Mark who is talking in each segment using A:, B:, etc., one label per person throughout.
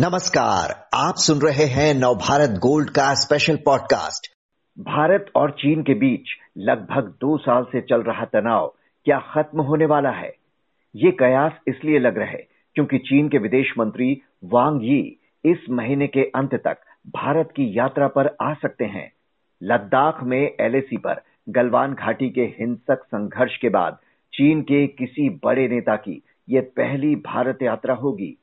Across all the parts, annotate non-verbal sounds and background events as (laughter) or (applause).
A: नमस्कार, आप सुन रहे हैं नवभारत गोल्ड का स्पेशल पॉडकास्ट भारत और चीन के बीच लगभग दो साल से चल रहा तनाव क्या खत्म होने वाला है? ये कयास इसलिए लग रहे क्योंकि चीन के विदेश मंत्री वांग यी इस महीने के अंत तक भारत की यात्रा पर आ सकते हैं। लद्दाख में एलएसी पर गलवान घाटी के हिंसक संघर्ष के बाद चीन के किसी बड़े नेता की यह पहली भारत यात्रा होगी।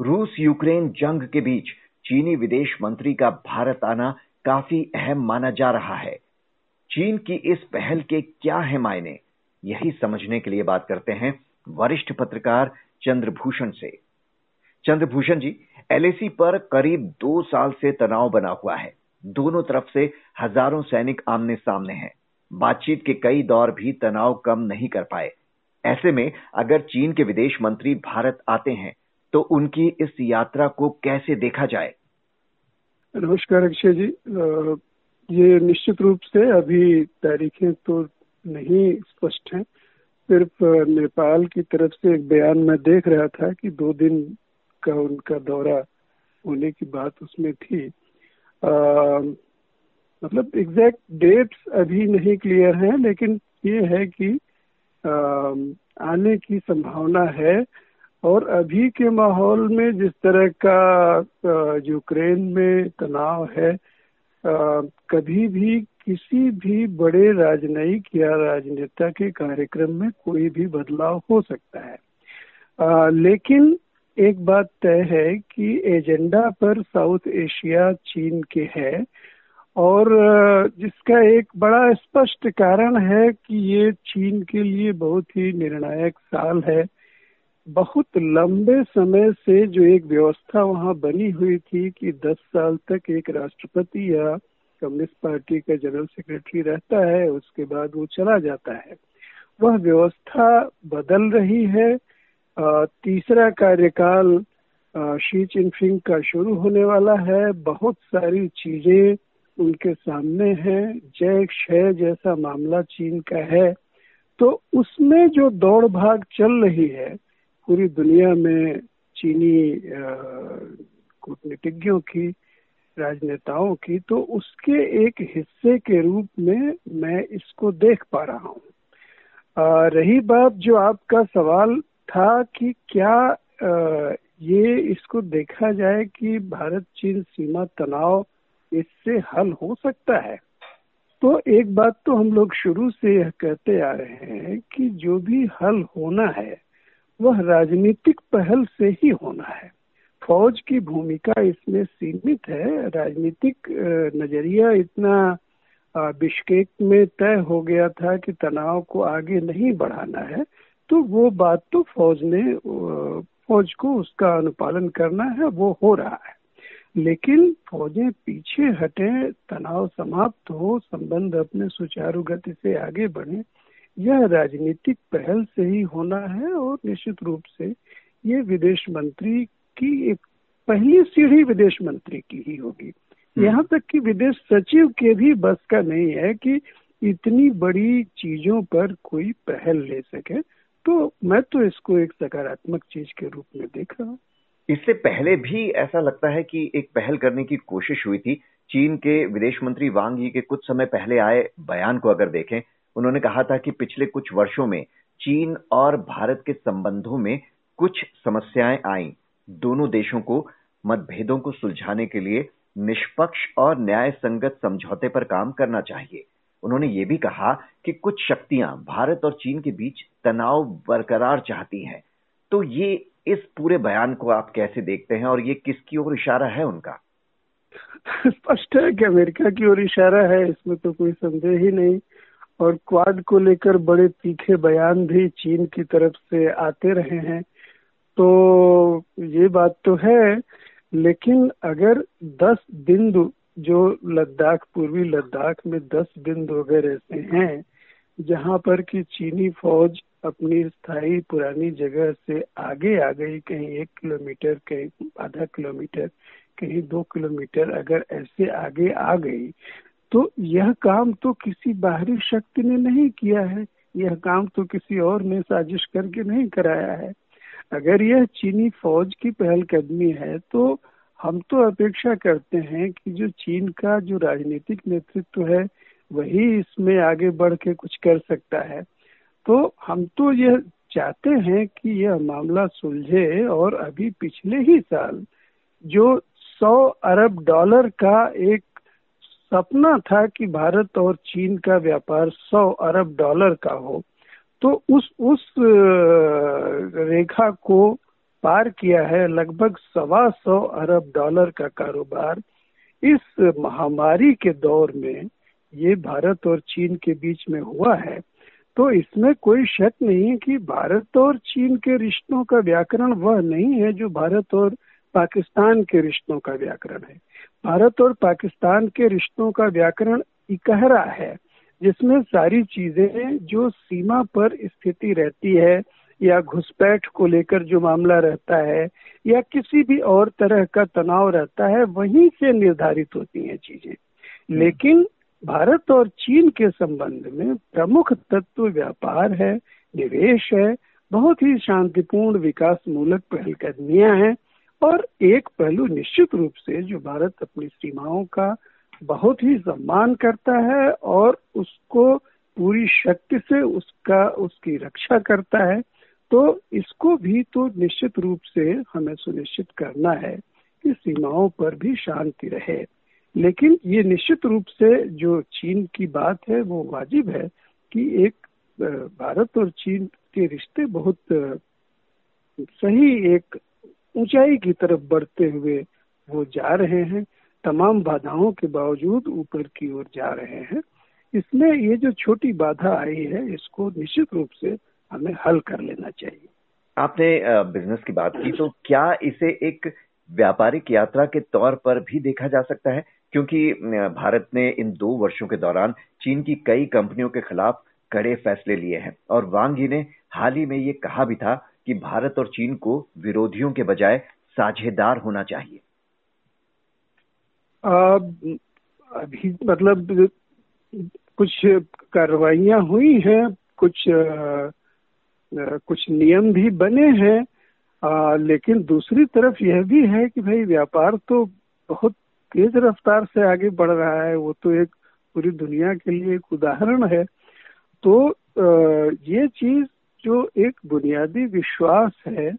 A: रूस यूक्रेन जंग के बीच चीनी विदेश मंत्री का भारत आना काफ़ी अहम माना जा रहा है। चीन की इस पहल के क्या है मायने, यही समझने के लिए बात करते हैं वरिष्ठ पत्रकार चंद्रभूषण से। चंद्रभूषण जी, एलएसी पर करीब दो साल से तनाव बना हुआ है। दोनों तरफ़ से हज़ारों सैनिक आमने सामने हैं। बातचीत के कई दौर भी तनाव कम नहीं कर पाए। ऐसे में अगर चीन के विदेश मंत्री भारत आते हैं तो उनकी इस यात्रा को कैसे देखा जाए?
B: नमस्कार अक्षय जी। ये निश्चित रूप से अभी तारीखें तो नहीं स्पष्ट हैं। सिर्फ़ नेपाल की तरफ़ से एक बयान में देख रहा था कि दो दिन का उनका दौरा होने की बात उसमें थी। आ, मतलब एग्जैक्ट डेट्स अभी नहीं क्लियर हैं लेकिन ये है कि आ, आने की संभावना है और अभी के माहौल में जिस तरह का यूक्रेन में तनाव है कभी भी किसी भी बड़े राजनयिक या राजनेता के कार्यक्रम में कोई भी बदलाव हो सकता है। आ, लेकिन एक बात तय है कि एजेंडा पर साउथ एशिया चीन के है और जिसका एक बड़ा स्पष्ट कारण है कि ये चीन के लिए बहुत ही निर्णायक साल है। बहुत लंबे समय से जो एक व्यवस्था वहाँ बनी हुई थी कि 10 साल तक एक राष्ट्रपति या कम्युनिस्ट पार्टी का जनरल सेक्रेटरी रहता है, उसके बाद वो चला जाता है। वह व्यवस्था बदल रही है। तीसरा कार्यकाल शी चिनफिंग का शुरू होने वाला है। बहुत सारी चीज़ें उनके सामने हैं। जय क्षय जैसा मामला चीन का है। तो उसमें जो दौड़ भाग चल रही है पूरी दुनिया में चीनी कूटनीतिज्ञों की राजनेताओं की तो उसके एक हिस्से के रूप में मैं इसको देख पा रहा हूँ। रही बात जो आपका सवाल था कि क्या आ, ये इसको देखा जाए कि भारत चीन सीमा तनाव इससे हल हो सकता है? तो एक बात तो हम लोग शुरू से यह कहते आ रहे हैं कि जो भी हल होना है वह राजनीतिक पहल से ही होना है। फौज की भूमिका इसमें सीमित है। राजनीतिक नज़रिया इतना बिश्केक में तय हो गया था कि तनाव को आगे नहीं बढ़ाना है। तो वो बात तो फौज ने फौज को उसका अनुपालन करना है, वो हो रहा है। लेकिन फौजें पीछे हटे, तनाव समाप्त हो, संबंध अपने सुचारू गति से आगे बढ़े यह राजनीतिक पहल से ही होना है और निश्चित रूप से ये विदेश मंत्री की एक पहली सीढ़ी विदेश मंत्री की ही होगी। हम्म। यहाँ तक कि विदेश सचिव के भी बस का नहीं है कि इतनी बड़ी चीज़ों पर कोई पहल ले सके। तो मैं तो इसको एक सकारात्मक चीज़ के रूप में देख रहा हूँ।
A: इससे पहले भी ऐसा लगता है कि एक पहल करने की कोशिश हुई थी। चीन के विदेश मंत्री वांग यी के कुछ समय पहले आए बयान को अगर देखें उन्होंने कहा था कि पिछले कुछ वर्षों में चीन और भारत के संबंधों में कुछ समस्याएँ आई। दोनों देशों को, मतभेदों को सुलझाने के लिए निष्पक्ष और न्याय संगत समझौते पर काम करना चाहिए। उन्होंने ये भी कहा कि कुछ शक्तियाँ भारत और चीन के बीच तनाव बरकरार चाहती हैं। तो ये इस पूरे बयान को आप कैसे देखते हैं और ये किसकी ओर इशारा है उनका? (laughs)
B: स्पष्ट है कि अमेरिका की ओर इशारा है, इसमें तो कोई संदेह ही नहीं। और क्वाड को लेकर बड़े तीखे बयान भी चीन की तरफ़ से आते रहे हैं। तो ये बात तो है, लेकिन अगर 10 बिंदु जो लद्दाख, पूर्वी लद्दाख में 10 बिंदु अगर ऐसे हैं, जहाँ पर कि चीनी फौज अपनी स्थायी पुरानी जगह से आगे आ गई, कहीं एक किलोमीटर, कहीं आधा किलोमीटर, कहीं दो किलोमीटर अगर ऐसे आगे आ गई तो यह काम तो किसी बाहरी शक्ति ने नहीं किया है, यह काम तो किसी और ने साजिश करके नहीं कराया है। अगर यह चीनी फौज की पहलकदमी है तो हम तो अपेक्षा करते हैं कि जो चीन का जो राजनीतिक नेतृत्व है, वही इसमें आगे बढ़ के कुछ कर सकता है। तो हम तो यह चाहते हैं कि यह मामला सुलझे और अभी पिछले ही साल जो 100 अरब डॉलर का एक सपना था कि भारत और चीन का व्यापार 100 अरब डॉलर का हो तो उस उस रेखा को पार किया है लगभग सवा सौ अरब डॉलर का कारोबार। इस महामारी के दौर में ये भारत और चीन के बीच में हुआ है। तो इसमें कोई शक नहीं कि भारत और चीन के रिश्तों का व्याकरण वह नहीं है जो भारत और पाकिस्तान के रिश्तों का व्याकरण है। भारत और पाकिस्तान के रिश्तों का व्याकरण इकहरा है जिसमें सारी चीज़ें जो सीमा पर स्थिति रहती है या घुसपैठ को लेकर जो मामला रहता है या किसी भी और तरह का तनाव रहता है वहीं से निर्धारित होती हैं चीज़ें हम्म। लेकिन भारत और चीन के संबंध में प्रमुख तत्व व्यापार है निवेश है बहुत ही शांतिपूर्ण विकास मूलक पहलकदमियाँ हैं और एक पहलू निश्चित रूप से जो भारत अपनी सीमाओं का बहुत ही सम्मान करता है और उसको पूरी शक्ति से उसका, उसकी रक्षा करता है तो इसको भी तो निश्चित रूप से हमें सुनिश्चित करना है कि सीमाओं पर भी शांति रहे। लेकिन ये निश्चित रूप से जो चीन की बात है, वो वाजिब है कि एक भारत और चीन के रिश्ते बहुत सही एक ऊंचाई की तरफ़ बढ़ते हुए वो जा रहे हैं। तमाम बाधाओं के बावजूद ऊपर की ओर जा रहे हैं। इसमें ये जो छोटी बाधा आई है, इसको निश्चित रूप से हमें हल कर लेना चाहिए।
A: आपने बिज़नेस की बात की तो क्या इसे एक व्यापारिक यात्रा के तौर पर भी देखा जा सकता है? क्योंकि भारत ने इन दो वर्षों के दौरान चीन की कई कंपनियों के खिलाफ कड़े फैसले लिए हैं, और वांग जी ने हाल ही में ये कहा भी था कि भारत और चीन को विरोधियों के बजाय साझेदार होना चाहिए।
B: अभी मतलब कुछ कार्रवाइयाँ हुई हैं कुछ आ, कुछ नियम भी बने हैं लेकिन दूसरी तरफ़ यह भी है कि भाई व्यापार तो बहुत तेज रफ्तार से आगे बढ़ रहा है वो तो एक पूरी दुनिया के लिए एक उदाहरण है। तो आ, ये चीज़ जो एक बुनियादी विश्वास है,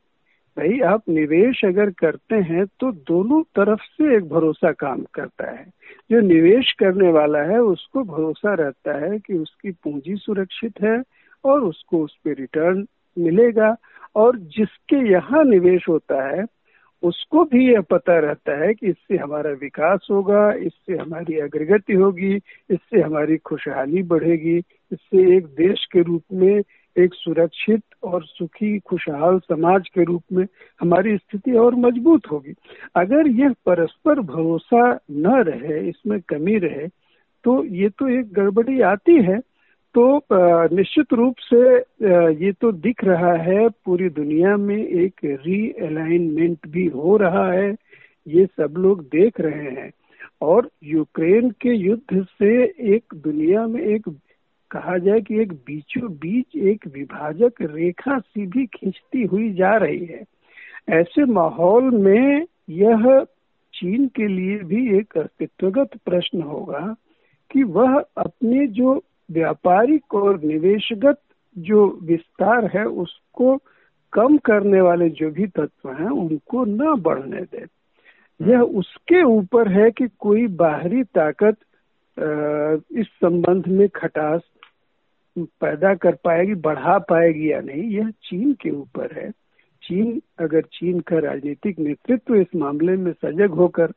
B: भाई आप निवेश अगर करते हैं तो दोनों तरफ़ से एक भरोसा काम करता है। जो निवेश करने वाला है, उसको भरोसा रहता है कि उसकी पूंजी सुरक्षित है और उसको उस पर रिटर्न मिलेगा और जिसके यहाँ निवेश होता है, उसको भी यह पता रहता है कि इससे हमारा विकास होगा, इससे हमारी अग्रगति होगी, इससे हमारी खुशहाली बढ़ेगी। इससे एक देश के रूप में एक सुरक्षित और सुखी, खुशहाल समाज के रूप में हमारी स्थिति और मज़बूत होगी। अगर यह परस्पर भरोसा न रहे, इसमें कमी रहे तो ये तो एक गड़बड़ी आती है। तो निश्चित रूप से ये तो दिख रहा है, पूरी दुनिया में एक रीअलाइनमेंट भी हो रहा है। ये सब लोग देख रहे हैं। और यूक्रेन के युद्ध से एक दुनिया में एक कहा जाए कि एक बीचों बीच एक विभाजक रेखा सी भी खींचती हुई जा रही है। ऐसे माहौल में यह चीन के लिए भी एक अस्तित्वगत प्रश्न होगा कि वह अपने जो व्यापारिक और निवेशगत जो विस्तार है, उसको कम करने वाले जो भी तत्व हैं, उनको न बढ़ने दे। यह उसके ऊपर है कि कोई बाहरी ताकत इस संबंध में खटास पैदा कर पाएगी बढ़ा पाएगी या नहीं यह चीन के ऊपर है। चीन अगर चीन का राजनीतिक नेतृत्व इस मामले में सजग होकर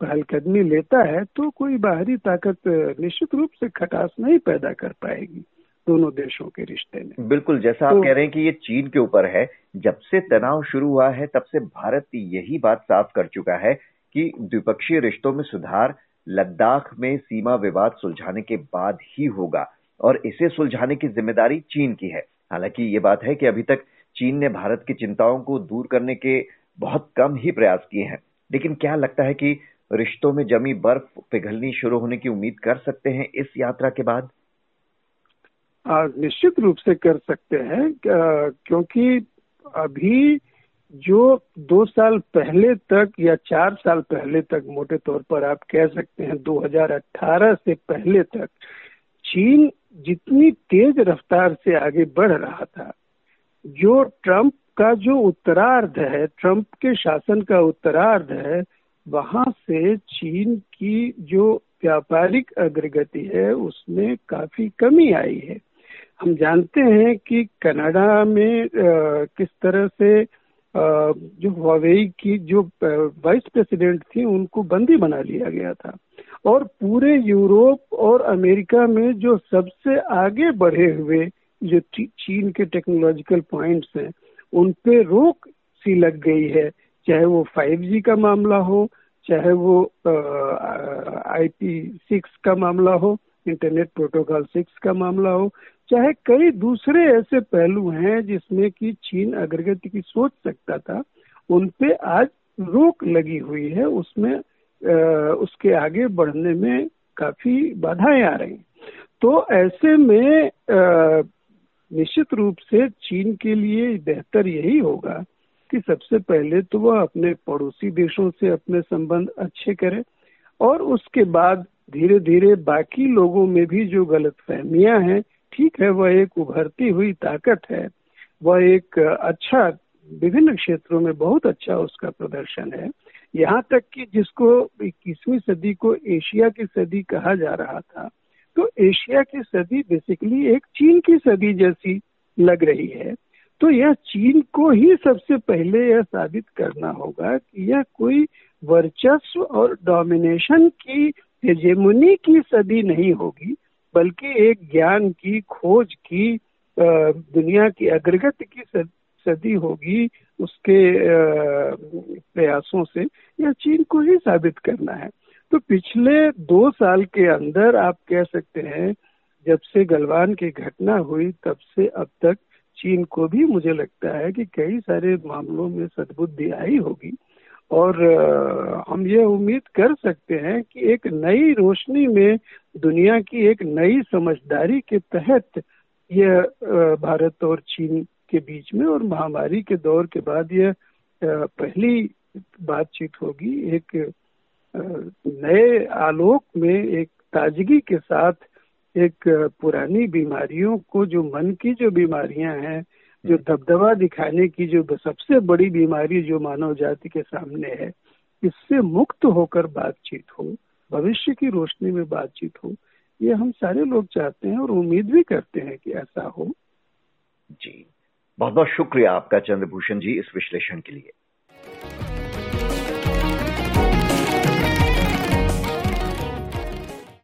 B: पहलकदमी लेता है तो कोई बाहरी ताकत निश्चित रूप से खटास नहीं पैदा कर पाएगी दोनों देशों के रिश्ते में।
A: बिल्कुल जैसा तो, आप कह रहे हैं कि ये चीन के ऊपर है जब से तनाव शुरू हुआ है तब से भारत यही बात साफ़ कर चुका है कि द्विपक्षीय रिश्तों में सुधार लद्दाख में सीमा विवाद सुलझाने के बाद ही होगा। और इसे सुलझाने की ज़िम्मेदारी चीन की है। हालाँकि ये बात है कि अभी तक चीन ने भारत की चिंताओं को दूर करने के बहुत कम ही प्रयास किए हैं। लेकिन क्या लगता है कि रिश्तों में जमी बर्फ़ पिघलनी शुरू होने की उम्मीद कर सकते हैं इस यात्रा के बाद?
B: निश्चित रूप से कर सकते हैं क्योंकि अभी जो दो साल पहले तक या चार साल पहले तक मोटे तौर पर आप कह सकते हैं 2018 से पहले तक चीन जितनी तेज रफ्तार से आगे बढ़ रहा था जो ट्रंप का जो उत्तरार्ध है ट्रंप के शासन का उत्तरार्ध है वहाँ से चीन की जो व्यापारिक अग्रगति है उसमें काफ़ी कमी आई है। हम जानते हैं कि कनाडा में आ, किस तरह से जो हवाई की जो वाइस प्रेसिडेंट थी, उनको बंदी बना लिया गया था। और पूरे यूरोप और अमेरिका में जो सबसे आगे बढ़े हुए जो चीन के टेक्नोलॉजिकल पॉइंट्स हैं, उन पे रोक सी लग गई है। चाहे वो 5G का मामला हो, चाहे वो आई पी सिक्स का मामला हो इंटरनेट प्रोटोकॉल सिक्स का मामला हो चाहे कई दूसरे ऐसे पहलू हैं जिसमें कि चीन अग्रगति की सोच सकता था उन पे आज रोक लगी हुई है। उसमें आ, उसके आगे बढ़ने में काफ़ी बाधाएँ आ रही तो ऐसे में आ, निश्चित रूप से चीन के लिए बेहतर यही होगा कि सबसे पहले तो वह अपने पड़ोसी देशों से अपने संबंध अच्छे करे और उसके बाद धीरे धीरे बाकी लोगों में भी जो गलत फहमियाँ हैं ठीक है, वह एक उभरती हुई ताकत है। वह एक अच्छा विभिन्न क्षेत्रों में बहुत अच्छा उसका प्रदर्शन है। यहाँ तक कि जिसको इक्कीसवीं सदी को एशिया की सदी कहा जा रहा था तो एशिया की सदी बेसिकली एक चीन की सदी जैसी लग रही है। तो यह चीन को ही सबसे पहले यह साबित करना होगा कि यह कोई वर्चस्व और डोमिनेशन की हेजेमुनी की सदी नहीं होगी। बल्कि एक ज्ञान की, खोज की दुनिया की अग्रगति की सदी होगी उसके प्रयासों से यह चीन को ही साबित करना है। तो पिछले दो साल के अंदर आप कह सकते हैं, जब से गलवान की घटना हुई, तब से अब तक चीन को भी मुझे लगता है कि कई सारे मामलों में सद्बुद्धि आई होगी। और हम ये उम्मीद कर सकते हैं कि एक नई रोशनी में दुनिया की एक नई समझदारी के तहत यह भारत और चीन के बीच में और महामारी के दौर के बाद यह पहली बातचीत होगी। एक नए आलोक में एक ताजगी के साथ एक पुरानी बीमारियों को जो मन की जो बीमारियाँ हैं जो। दबदबा दिखाने की जो सबसे बड़ी बीमारी जो मानव जाति के सामने है, इससे मुक्त होकर बातचीत हो, भविष्य की रोशनी में बातचीत हो, ये हम सारे लोग चाहते हैं और उम्मीद भी करते हैं कि ऐसा हो
A: जी बहुत बहुत शुक्रिया आपका चंद्रभूषण जी इस विश्लेषण के लिए